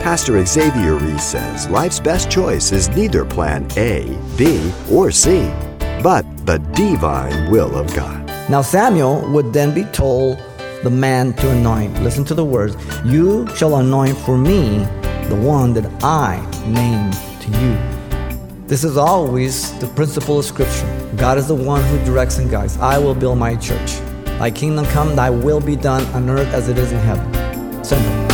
Pastor Xavier Reese says life's best choice is neither plan A, B, or C, but the divine will of God. Now Samuel would then be told the man to anoint. Listen to the words You shall anoint for me the one that I name to you. This is always the principle of Scripture. God is the one who directs and guides. I will build my church. Thy kingdom come, thy will be done on earth as it is in heaven. Simple.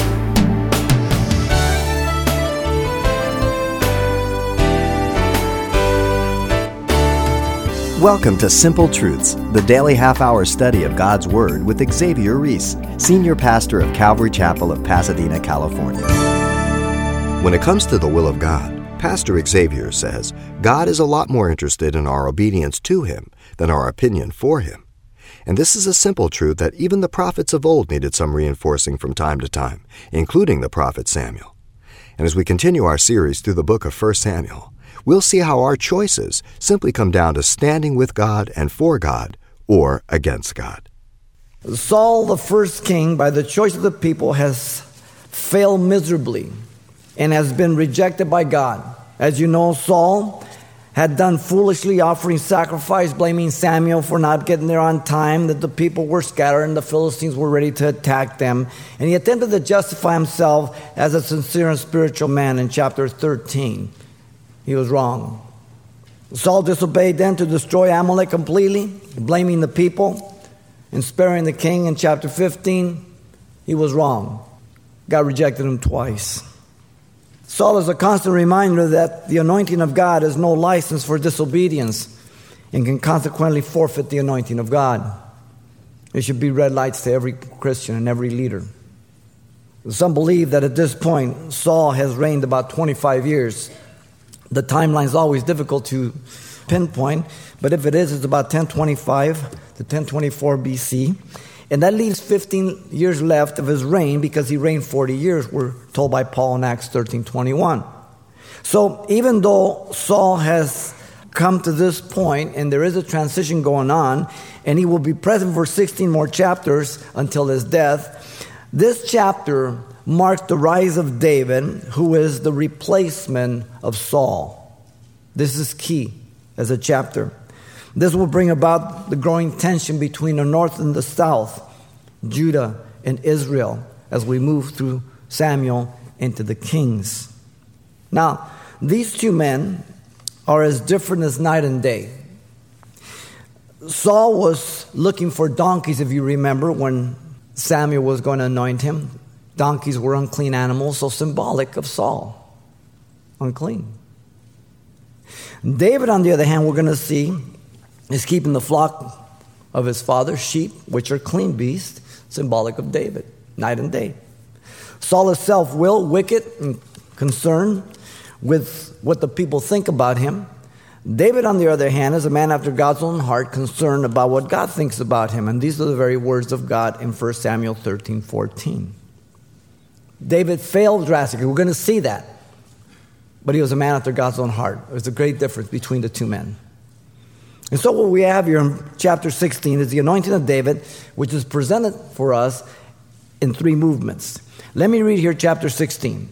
Welcome to Simple Truths, the daily half hour study of God's Word with Xavier Reese, Senior Pastor of Calvary Chapel of Pasadena, California. When it comes to the will of God, Pastor Xavier says God is a lot more interested in our obedience to Him than our opinion for Him. And this is a simple truth that even the prophets of old needed some reinforcing from time to time, including the prophet Samuel. And as we continue our series through the book of 1 Samuel, we'll see how our choices simply come down to standing with God and for God or against God. Saul, the first king, by the choice of the people, has failed miserably and has been rejected by God. As you know, Saul had done foolishly offering sacrifice, blaming Samuel for not getting there on time, that the people were scattered and the Philistines were ready to attack them. And he attempted to justify himself as a sincere and spiritual man in chapter 13 he was wrong. Saul disobeyed then to destroy Amalek completely, blaming the people and sparing the king in chapter 15. He was wrong. God rejected him twice. Saul is a constant reminder that the anointing of God is no license for disobedience and can consequently forfeit the anointing of God. It should be red lights to every Christian and every leader. Some believe that at this point, Saul has reigned about 25 years the timeline is always difficult to pinpoint, but if it is, it's about 1025 to 1024 BC. And that leaves 15 years left of his reign because he reigned 40 years, we're told by Paul in Acts 13 21. So even though Saul has come to this point and there is a transition going on, and he will be present for 16 more chapters until his death, this chapter marked the rise of David, who is the replacement of Saul. This is key as a chapter. This will bring about the growing tension between the north and the south, Judah and Israel, as we move through Samuel into the kings. Now, these two men are as different as night and day. Saul was looking for donkeys, if you remember, when Samuel was going to anoint him. Donkeys were unclean animals, so symbolic of Saul. Unclean. David, on the other hand, we're going to see, is keeping the flock of his father's sheep, which are clean beasts, symbolic of David, night and day. Saul is self willed, wicked, and concerned with what the people think about him. David, on the other hand, is a man after God's own heart, concerned about what God thinks about him. And these are the very words of God in 1 Samuel 13 14. David failed drastically. We're going to see that. But he was a man after God's own heart. There's a great difference between the two men. And so, what we have here in chapter 16 is the anointing of David, which is presented for us in three movements. Let me read here chapter 16.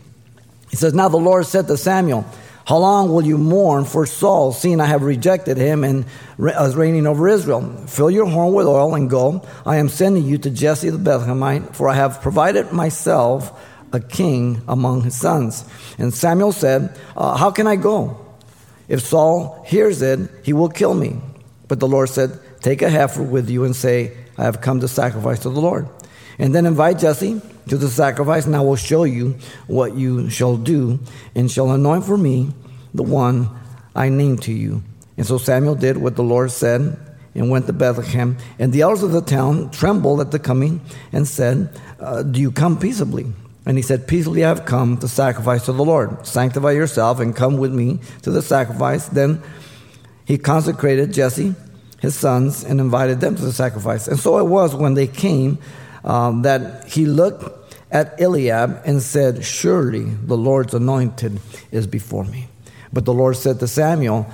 He says, Now the Lord said to Samuel, How long will you mourn for Saul, seeing I have rejected him and as uh, reigning over Israel? Fill your horn with oil and go. I am sending you to Jesse the Bethlehemite, for I have provided myself a king among his sons. And Samuel said, uh, How can I go? If Saul hears it, he will kill me. But the Lord said, Take a heifer with you and say, I have come to sacrifice to the Lord. And then invite Jesse to the sacrifice, and I will show you what you shall do, and shall anoint for me the one I name to you. And so Samuel did what the Lord said and went to Bethlehem. And the elders of the town trembled at the coming and said, uh, Do you come peaceably? And he said, Peacefully I have come to sacrifice to the Lord. Sanctify yourself and come with me to the sacrifice. Then he consecrated Jesse, his sons, and invited them to the sacrifice. And so it was when they came um, that he looked at Eliab and said, Surely the Lord's anointed is before me. But the Lord said to Samuel,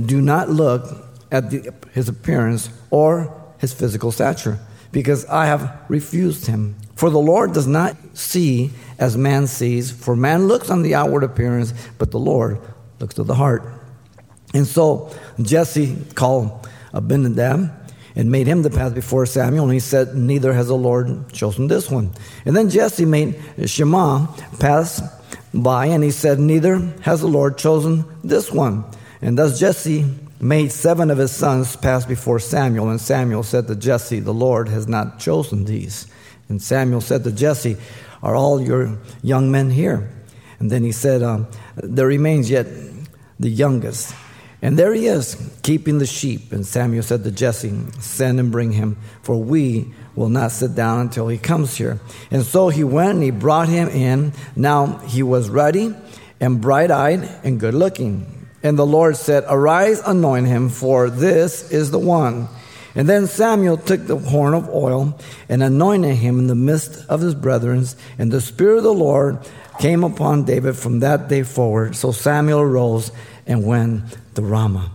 Do not look at the, his appearance or his physical stature, because I have refused him. For the Lord does not see as man sees, for man looks on the outward appearance, but the Lord looks to the heart. And so Jesse called Abinadab and made him the path before Samuel, and he said, Neither has the Lord chosen this one. And then Jesse made Shammah pass by, and he said, Neither has the Lord chosen this one. And thus Jesse made seven of his sons pass before Samuel, and Samuel said to Jesse, The Lord has not chosen these. And Samuel said to Jesse, Are all your young men here? And then he said, um, There remains yet the youngest. And there he is, keeping the sheep. And Samuel said to Jesse, Send and bring him, for we will not sit down until he comes here. And so he went and he brought him in. Now he was ruddy and bright eyed and good looking. And the Lord said, Arise, anoint him, for this is the one. And then Samuel took the horn of oil and anointed him in the midst of his brethren. And the Spirit of the Lord came upon David from that day forward. So Samuel arose and went to Ramah.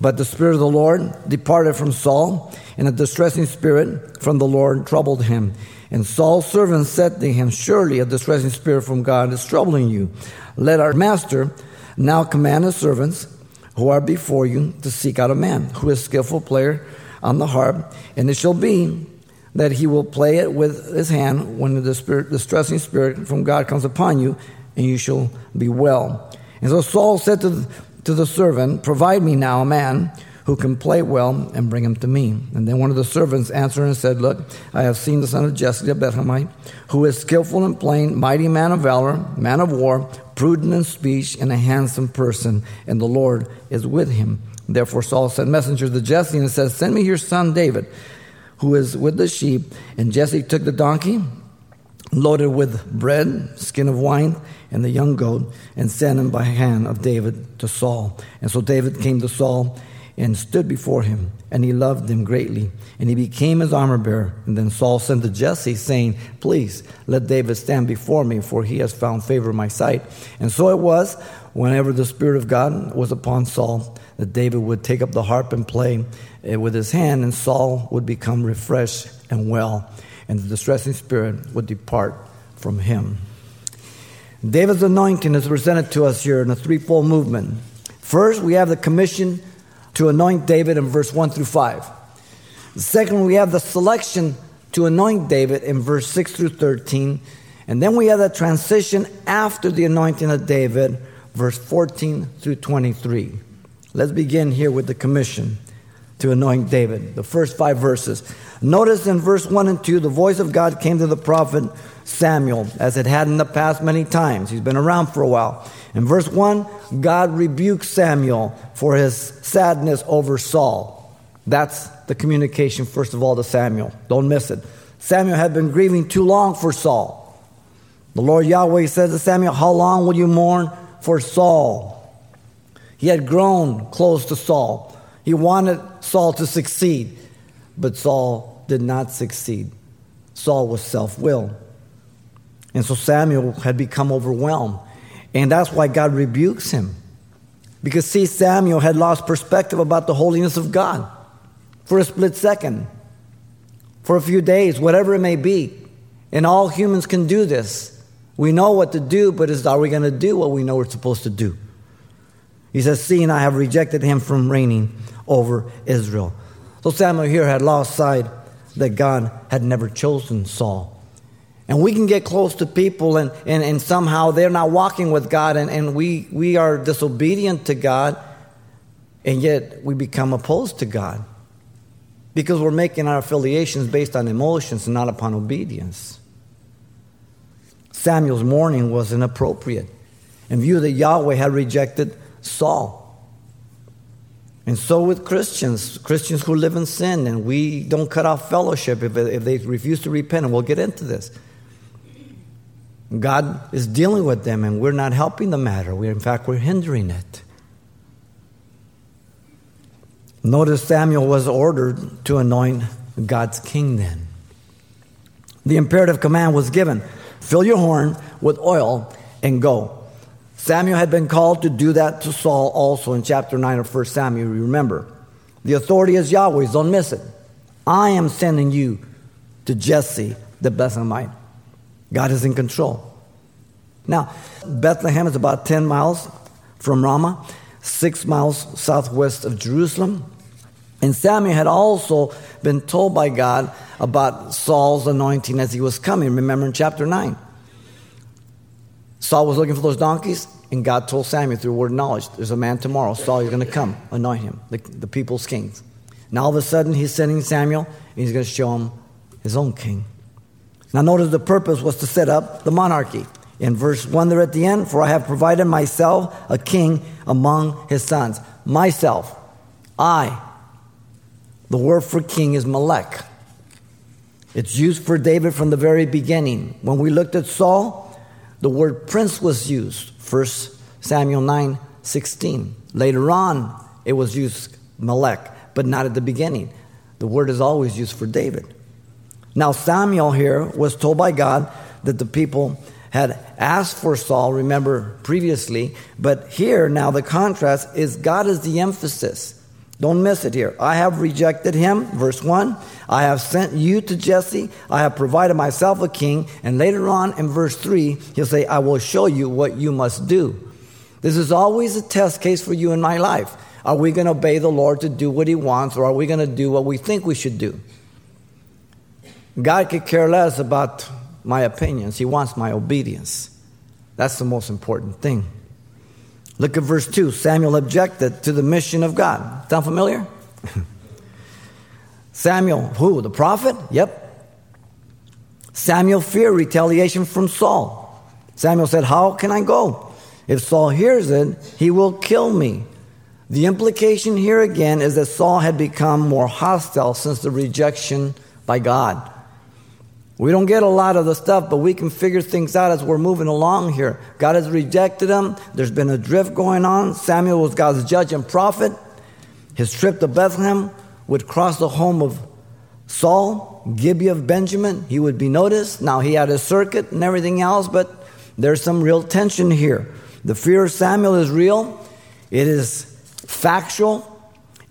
But the Spirit of the Lord departed from Saul, and a distressing spirit from the Lord troubled him. And Saul's servants said to him, Surely a distressing spirit from God is troubling you. Let our master now command his servants who are before you to seek out a man who is skillful player on the harp, and it shall be that he will play it with his hand when the spirit, distressing spirit from God comes upon you, and you shall be well. And so Saul said to the, to the servant, Provide me now a man who can play well and bring him to me. And then one of the servants answered and said, Look, I have seen the son of Jesse the Bethlehemite, who is skillful in playing, mighty man of valor, man of war, prudent in speech, and a handsome person, and the Lord is with him. Therefore Saul sent messengers to Jesse and said, Send me your son David, who is with the sheep. And Jesse took the donkey, loaded with bread, skin of wine, and the young goat, and sent him by hand of David to Saul. And so David came to Saul and stood before him, and he loved him greatly. And he became his armor bearer. And then Saul sent to Jesse, saying, Please let David stand before me, for he has found favor in my sight. And so it was, whenever the Spirit of God was upon Saul, that David would take up the harp and play eh, with his hand, and Saul would become refreshed and well, and the distressing spirit would depart from him. David's anointing is presented to us here in a threefold movement. First, we have the commission to anoint David in verse 1 through 5. Second, we have the selection to anoint David in verse 6 through 13. And then we have the transition after the anointing of David, verse 14 through 23. Let's begin here with the commission to anoint David, the first five verses. Notice in verse 1 and 2, the voice of God came to the prophet Samuel, as it had in the past many times. He's been around for a while. In verse 1, God rebukes Samuel for his sadness over Saul. That's the communication, first of all, to Samuel. Don't miss it. Samuel had been grieving too long for Saul. The Lord Yahweh says to Samuel, How long will you mourn for Saul? He had grown close to Saul. He wanted Saul to succeed, but Saul did not succeed. Saul was self willed. And so Samuel had become overwhelmed. And that's why God rebukes him. Because, see, Samuel had lost perspective about the holiness of God for a split second, for a few days, whatever it may be. And all humans can do this. We know what to do, but is, are we going to do what we know we're supposed to do? He says, Seeing I have rejected him from reigning over Israel. So Samuel here had lost sight that God had never chosen Saul. And we can get close to people and, and, and somehow they're not walking with God and, and we, we are disobedient to God and yet we become opposed to God because we're making our affiliations based on emotions and not upon obedience. Samuel's mourning was inappropriate in view that Yahweh had rejected Saul. And so with Christians, Christians who live in sin, and we don't cut off fellowship if, if they refuse to repent, and we'll get into this. God is dealing with them, and we're not helping the matter. We, in fact, we're hindering it. Notice Samuel was ordered to anoint God's king then. The imperative command was given fill your horn with oil and go. Samuel had been called to do that to Saul also in chapter 9 of 1 Samuel, remember. The authority is Yahweh's, don't miss it. I am sending you to Jesse the Bethlehemite. God is in control. Now, Bethlehem is about 10 miles from Ramah, six miles southwest of Jerusalem. And Samuel had also been told by God about Saul's anointing as he was coming. Remember in chapter 9. Saul was looking for those donkeys, and God told Samuel through word of knowledge, There's a man tomorrow. Saul, you're going to come, anoint him, the, the people's king. Now all of a sudden, he's sending Samuel, and he's going to show him his own king. Now, notice the purpose was to set up the monarchy. In verse 1 there at the end, for I have provided myself a king among his sons. Myself, I. The word for king is Melech. It's used for David from the very beginning. When we looked at Saul, the word prince was used. 1 Samuel 9 16. Later on, it was used Melech, but not at the beginning. The word is always used for David. Now, Samuel here was told by God that the people had asked for Saul, remember previously, but here now the contrast is God is the emphasis. Don't miss it here. I have rejected him, verse 1. I have sent you to Jesse. I have provided myself a king. And later on in verse 3, he'll say, I will show you what you must do. This is always a test case for you in my life. Are we going to obey the Lord to do what he wants, or are we going to do what we think we should do? God could care less about my opinions. He wants my obedience. That's the most important thing. Look at verse 2. Samuel objected to the mission of God. Sound familiar? Samuel, who? The prophet? Yep. Samuel feared retaliation from Saul. Samuel said, How can I go? If Saul hears it, he will kill me. The implication here again is that Saul had become more hostile since the rejection by God. We don't get a lot of the stuff, but we can figure things out as we're moving along here. God has rejected them. There's been a drift going on. Samuel was God's judge and prophet. His trip to Bethlehem would cross the home of Saul, Gibeah of Benjamin. He would be noticed. Now he had his circuit and everything else, but there's some real tension here. The fear of Samuel is real, it is factual,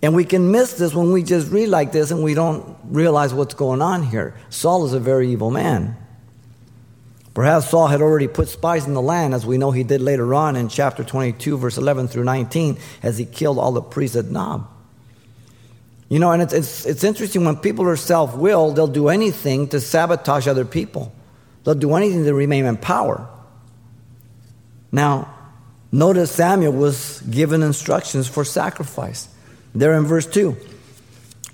and we can miss this when we just read like this and we don't realize what's going on here. Saul is a very evil man. Perhaps Saul had already put spies in the land, as we know he did later on in chapter 22, verse 11 through 19, as he killed all the priests at Nob. You know, and it's, it's, it's interesting when people are self willed, they'll do anything to sabotage other people, they'll do anything to remain in power. Now, notice Samuel was given instructions for sacrifice. There in verse 2,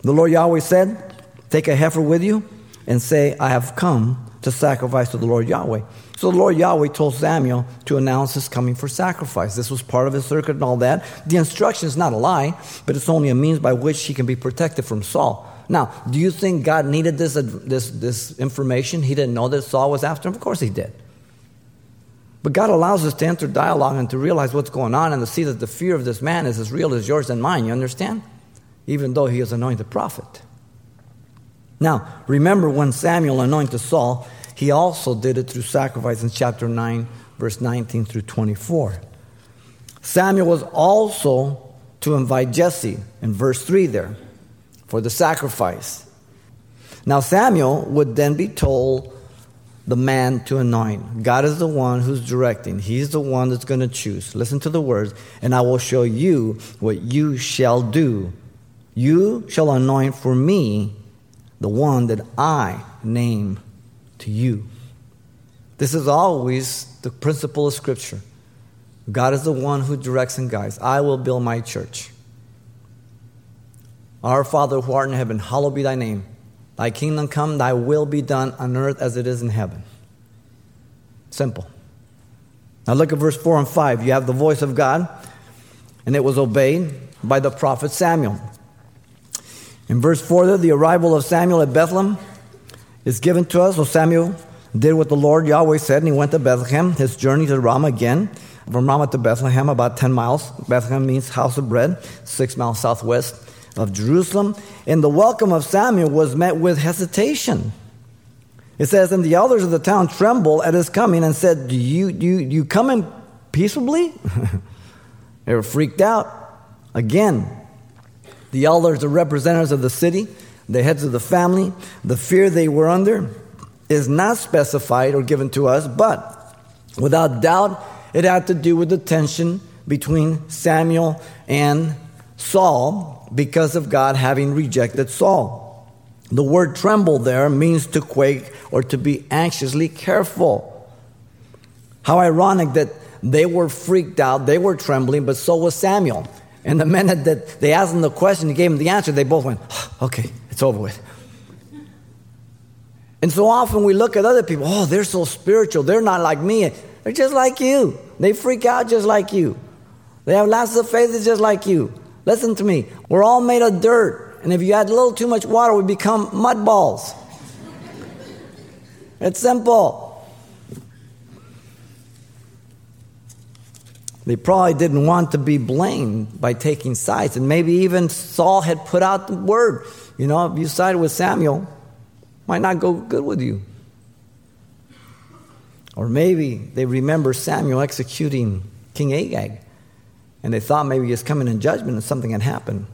the Lord Yahweh said, Take a heifer with you and say, I have come to sacrifice to the Lord Yahweh. So the Lord Yahweh told Samuel to announce his coming for sacrifice. This was part of his circuit and all that. The instruction is not a lie, but it's only a means by which he can be protected from Saul. Now, do you think God needed this, this, this information? He didn't know that Saul was after him? Of course he did. But God allows us to enter dialogue and to realize what's going on and to see that the fear of this man is as real as yours and mine. You understand? Even though he is anointed prophet. Now, remember when Samuel anointed Saul, he also did it through sacrifice in chapter 9, verse 19 through 24. Samuel was also to invite Jesse in verse 3 there for the sacrifice. Now, Samuel would then be told the man to anoint. God is the one who's directing. He's the one that's going to choose. Listen to the words, and I will show you what you shall do. You shall anoint for me the one that I name to you. This is always the principle of Scripture. God is the one who directs and guides. I will build my church. Our Father who art in heaven, hallowed be thy name. Thy kingdom come, thy will be done on earth as it is in heaven. Simple. Now look at verse 4 and 5. You have the voice of God, and it was obeyed by the prophet Samuel. In verse 4 there, the arrival of Samuel at Bethlehem is given to us. So Samuel did what the Lord Yahweh said, and he went to Bethlehem, his journey to Ramah again. From Ramah to Bethlehem, about 10 miles. Bethlehem means house of bread, six miles southwest of Jerusalem. And the welcome of Samuel was met with hesitation. It says, And the elders of the town trembled at his coming and said, Do you, do you, do you come in peaceably? they were freaked out. Again, the elders, the representatives of the city, the heads of the family, the fear they were under is not specified or given to us, but without doubt, it had to do with the tension between Samuel and Saul because of God having rejected Saul. The word tremble there means to quake or to be anxiously careful. How ironic that they were freaked out, they were trembling, but so was Samuel. And the minute that they asked him the question, he gave him the answer, they both went, okay, it's over with. And so often we look at other people, oh, they're so spiritual, they're not like me. They're just like you. They freak out just like you. They have lots of faith just like you. Listen to me. We're all made of dirt. And if you add a little too much water, we become mud balls. it's simple. They probably didn't want to be blamed by taking sides. And maybe even Saul had put out the word you know, if you sided with Samuel, might not go good with you. Or maybe they remember Samuel executing King Agag, and they thought maybe he was coming in judgment and something had happened.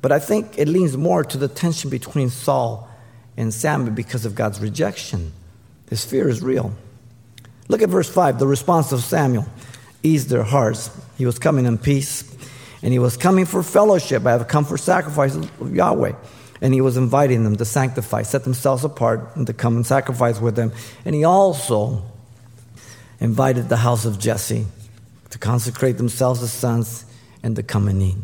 But I think it leans more to the tension between Saul and Samuel because of God's rejection. His fear is real. Look at verse 5, the response of Samuel eased their hearts. He was coming in peace, and he was coming for fellowship. I have come for sacrifice of Yahweh. And he was inviting them to sanctify, set themselves apart, and to come and sacrifice with them. And he also invited the house of Jesse to consecrate themselves as sons and to come in eat.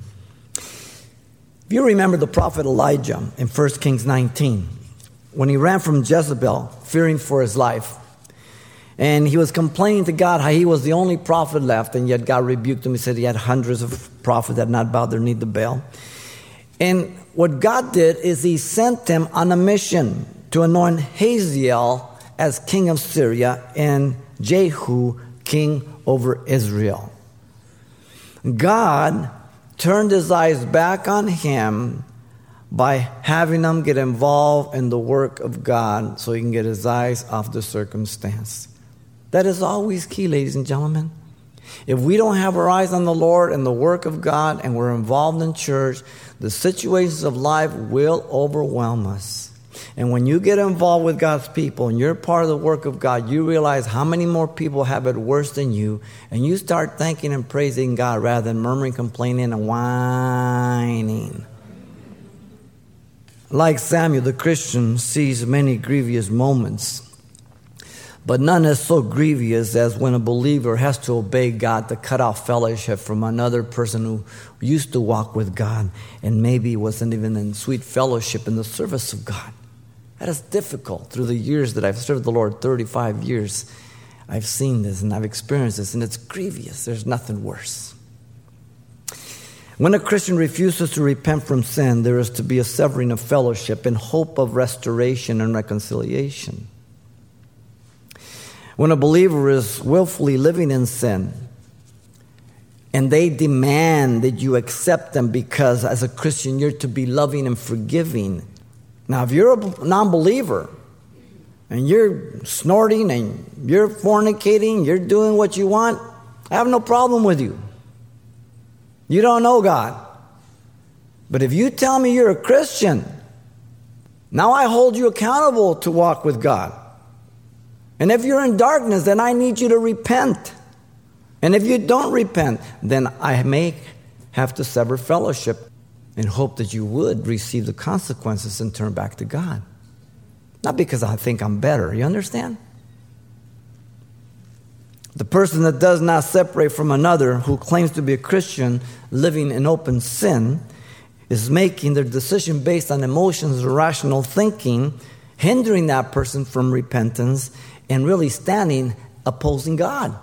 If you remember the prophet Elijah in 1 Kings 19, when he ran from Jezebel, fearing for his life, and he was complaining to God how he was the only prophet left, and yet God rebuked him. He said he had hundreds of prophets that had not bowed their knee to Baal. And what God did is he sent him on a mission to anoint Hazael as king of Syria and Jehu king over Israel. God turned his eyes back on him by having him get involved in the work of God so he can get his eyes off the circumstance. That is always key, ladies and gentlemen. If we don't have our eyes on the Lord and the work of God and we're involved in church, the situations of life will overwhelm us. And when you get involved with God's people and you're part of the work of God, you realize how many more people have it worse than you. And you start thanking and praising God rather than murmuring, complaining, and whining. Like Samuel, the Christian sees many grievous moments but none is so grievous as when a believer has to obey God to cut off fellowship from another person who used to walk with God and maybe wasn't even in sweet fellowship in the service of God. That is difficult through the years that I've served the Lord 35 years. I've seen this and I've experienced this, and it's grievous. There's nothing worse. When a Christian refuses to repent from sin, there is to be a severing of fellowship in hope of restoration and reconciliation. When a believer is willfully living in sin and they demand that you accept them because as a Christian you're to be loving and forgiving. Now, if you're a non believer and you're snorting and you're fornicating, you're doing what you want, I have no problem with you. You don't know God. But if you tell me you're a Christian, now I hold you accountable to walk with God. And if you're in darkness, then I need you to repent. And if you don't repent, then I may have to sever fellowship and hope that you would receive the consequences and turn back to God. Not because I think I'm better, you understand? The person that does not separate from another who claims to be a Christian living in open sin is making their decision based on emotions or rational thinking, hindering that person from repentance and really standing opposing God.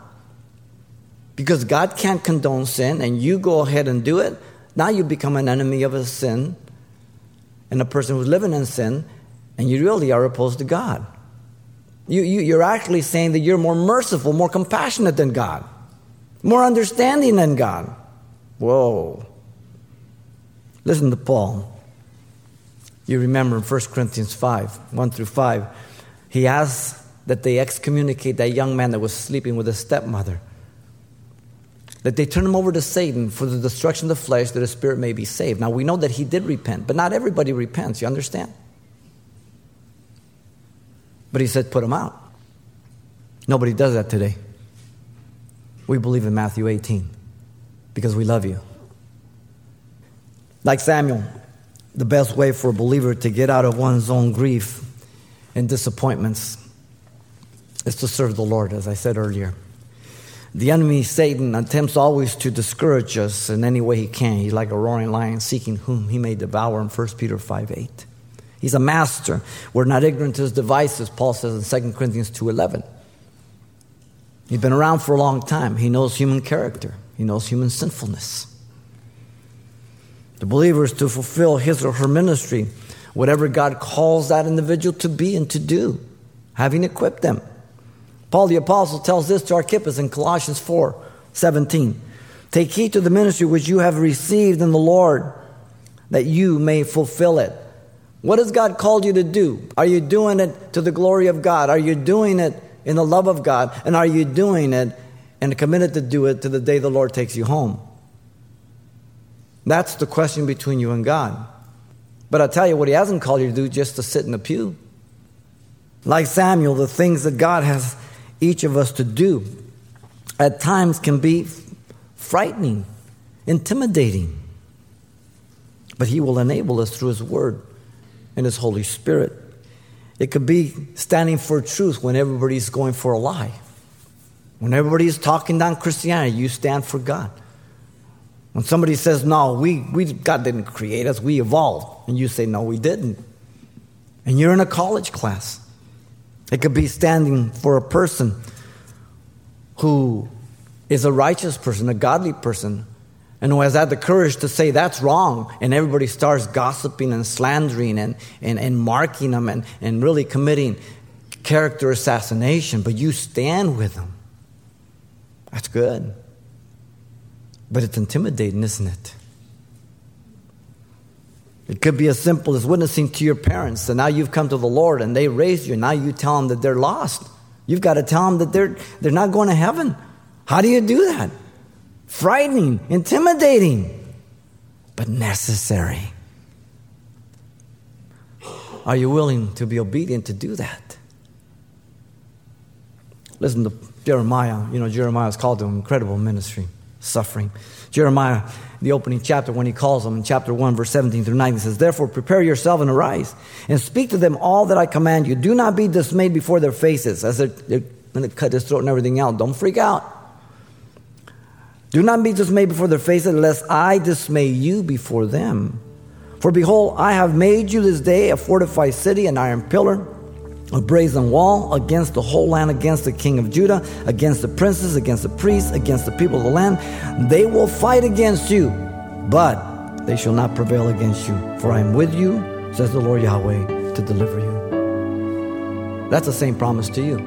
Because God can't condone sin, and you go ahead and do it. Now you become an enemy of a sin and a person who's living in sin, and you really are opposed to God. You, you, you're actually saying that you're more merciful, more compassionate than God, more understanding than God. Whoa. Listen to Paul. You remember in 1 Corinthians 5 1 through 5, he asks that they excommunicate that young man that was sleeping with his stepmother. That they turn him over to Satan for the destruction of the flesh, that his spirit may be saved. Now we know that he did repent, but not everybody repents, you understand? But he said, put him out. Nobody does that today. We believe in Matthew 18 because we love you. Like Samuel, the best way for a believer to get out of one's own grief and disappointments is to serve the Lord, as I said earlier. The enemy, Satan, attempts always to discourage us in any way he can. He's like a roaring lion seeking whom he may devour in 1 Peter 5 8. He's a master. We're not ignorant to his devices, Paul says in 2 Corinthians 2.11. He's been around for a long time. He knows human character. He knows human sinfulness. The believer is to fulfill his or her ministry, whatever God calls that individual to be and to do, having equipped them. Paul the Apostle tells this to Archippus in Colossians 4 17. Take heed to the ministry which you have received in the Lord, that you may fulfill it. What has God called you to do? Are you doing it to the glory of God? Are you doing it in the love of God? And are you doing it and committed to do it to the day the Lord takes you home? That's the question between you and God. But I tell you what, He hasn't called you to do just to sit in the pew. Like Samuel, the things that God has each of us to do at times can be frightening, intimidating. But He will enable us through His Word and His Holy Spirit. It could be standing for truth when everybody's going for a lie. When everybody's talking down Christianity, you stand for God. When somebody says, No, we, we, God didn't create us, we evolved. And you say, No, we didn't. And you're in a college class. It could be standing for a person who is a righteous person, a godly person, and who has had the courage to say that's wrong, and everybody starts gossiping and slandering and, and, and marking them and, and really committing character assassination, but you stand with them. That's good. But it's intimidating, isn't it? It could be as simple as witnessing to your parents that now you've come to the Lord and they raised you, and now you tell them that they're lost. You've got to tell them that they're, they're not going to heaven. How do you do that? frightening, intimidating, but necessary. Are you willing to be obedient to do that? Listen to Jeremiah. You know, Jeremiah is called to an incredible ministry, suffering. Jeremiah, the opening chapter, when he calls them in chapter 1, verse 17 through 19, He says, Therefore, prepare yourself and arise, and speak to them all that I command you. Do not be dismayed before their faces, as they're, they're going to cut his throat and everything out. Don't freak out. Do not be dismayed before their faces, lest I dismay you before them. For behold, I have made you this day a fortified city, an iron pillar, a brazen wall against the whole land, against the king of Judah, against the princes, against the priests, against the people of the land. They will fight against you, but they shall not prevail against you. For I am with you, says the Lord Yahweh, to deliver you. That's the same promise to you.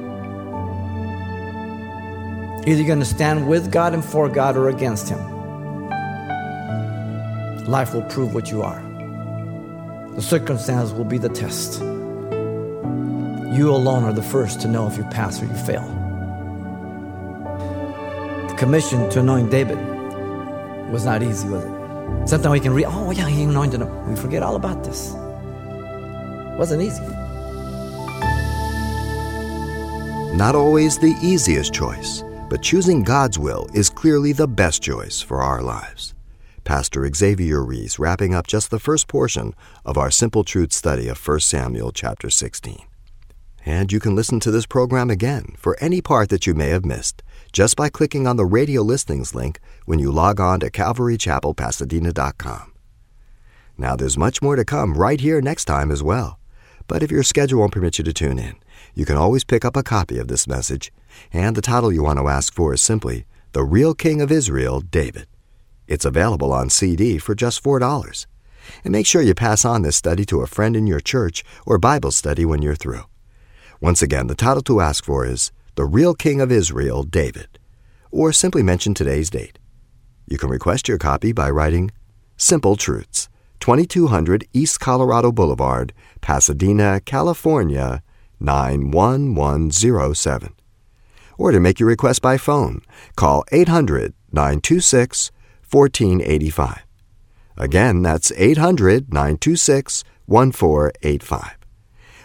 Either you're going to stand with God and for God or against Him. Life will prove what you are. The circumstances will be the test. You alone are the first to know if you pass or you fail. The commission to anoint David was not easy, was it? Sometimes we can read, oh, yeah, he anointed him. We forget all about this. It wasn't easy. Not always the easiest choice but choosing God's will is clearly the best choice for our lives. Pastor Xavier Reese wrapping up just the first portion of our Simple Truth study of 1 Samuel chapter 16. And you can listen to this program again for any part that you may have missed just by clicking on the radio listings link when you log on to calvarychapelpasadena.com. Now, there's much more to come right here next time as well. But if your schedule won't permit you to tune in, you can always pick up a copy of this message and the title you want to ask for is simply The Real King of Israel, David. It's available on CD for just $4. And make sure you pass on this study to a friend in your church or Bible study when you're through. Once again, the title to ask for is The Real King of Israel, David. Or simply mention today's date. You can request your copy by writing Simple Truths, 2200 East Colorado Boulevard, Pasadena, California, 91107 or to make your request by phone, call 800 926 1485. Again, that's 800 926 1485.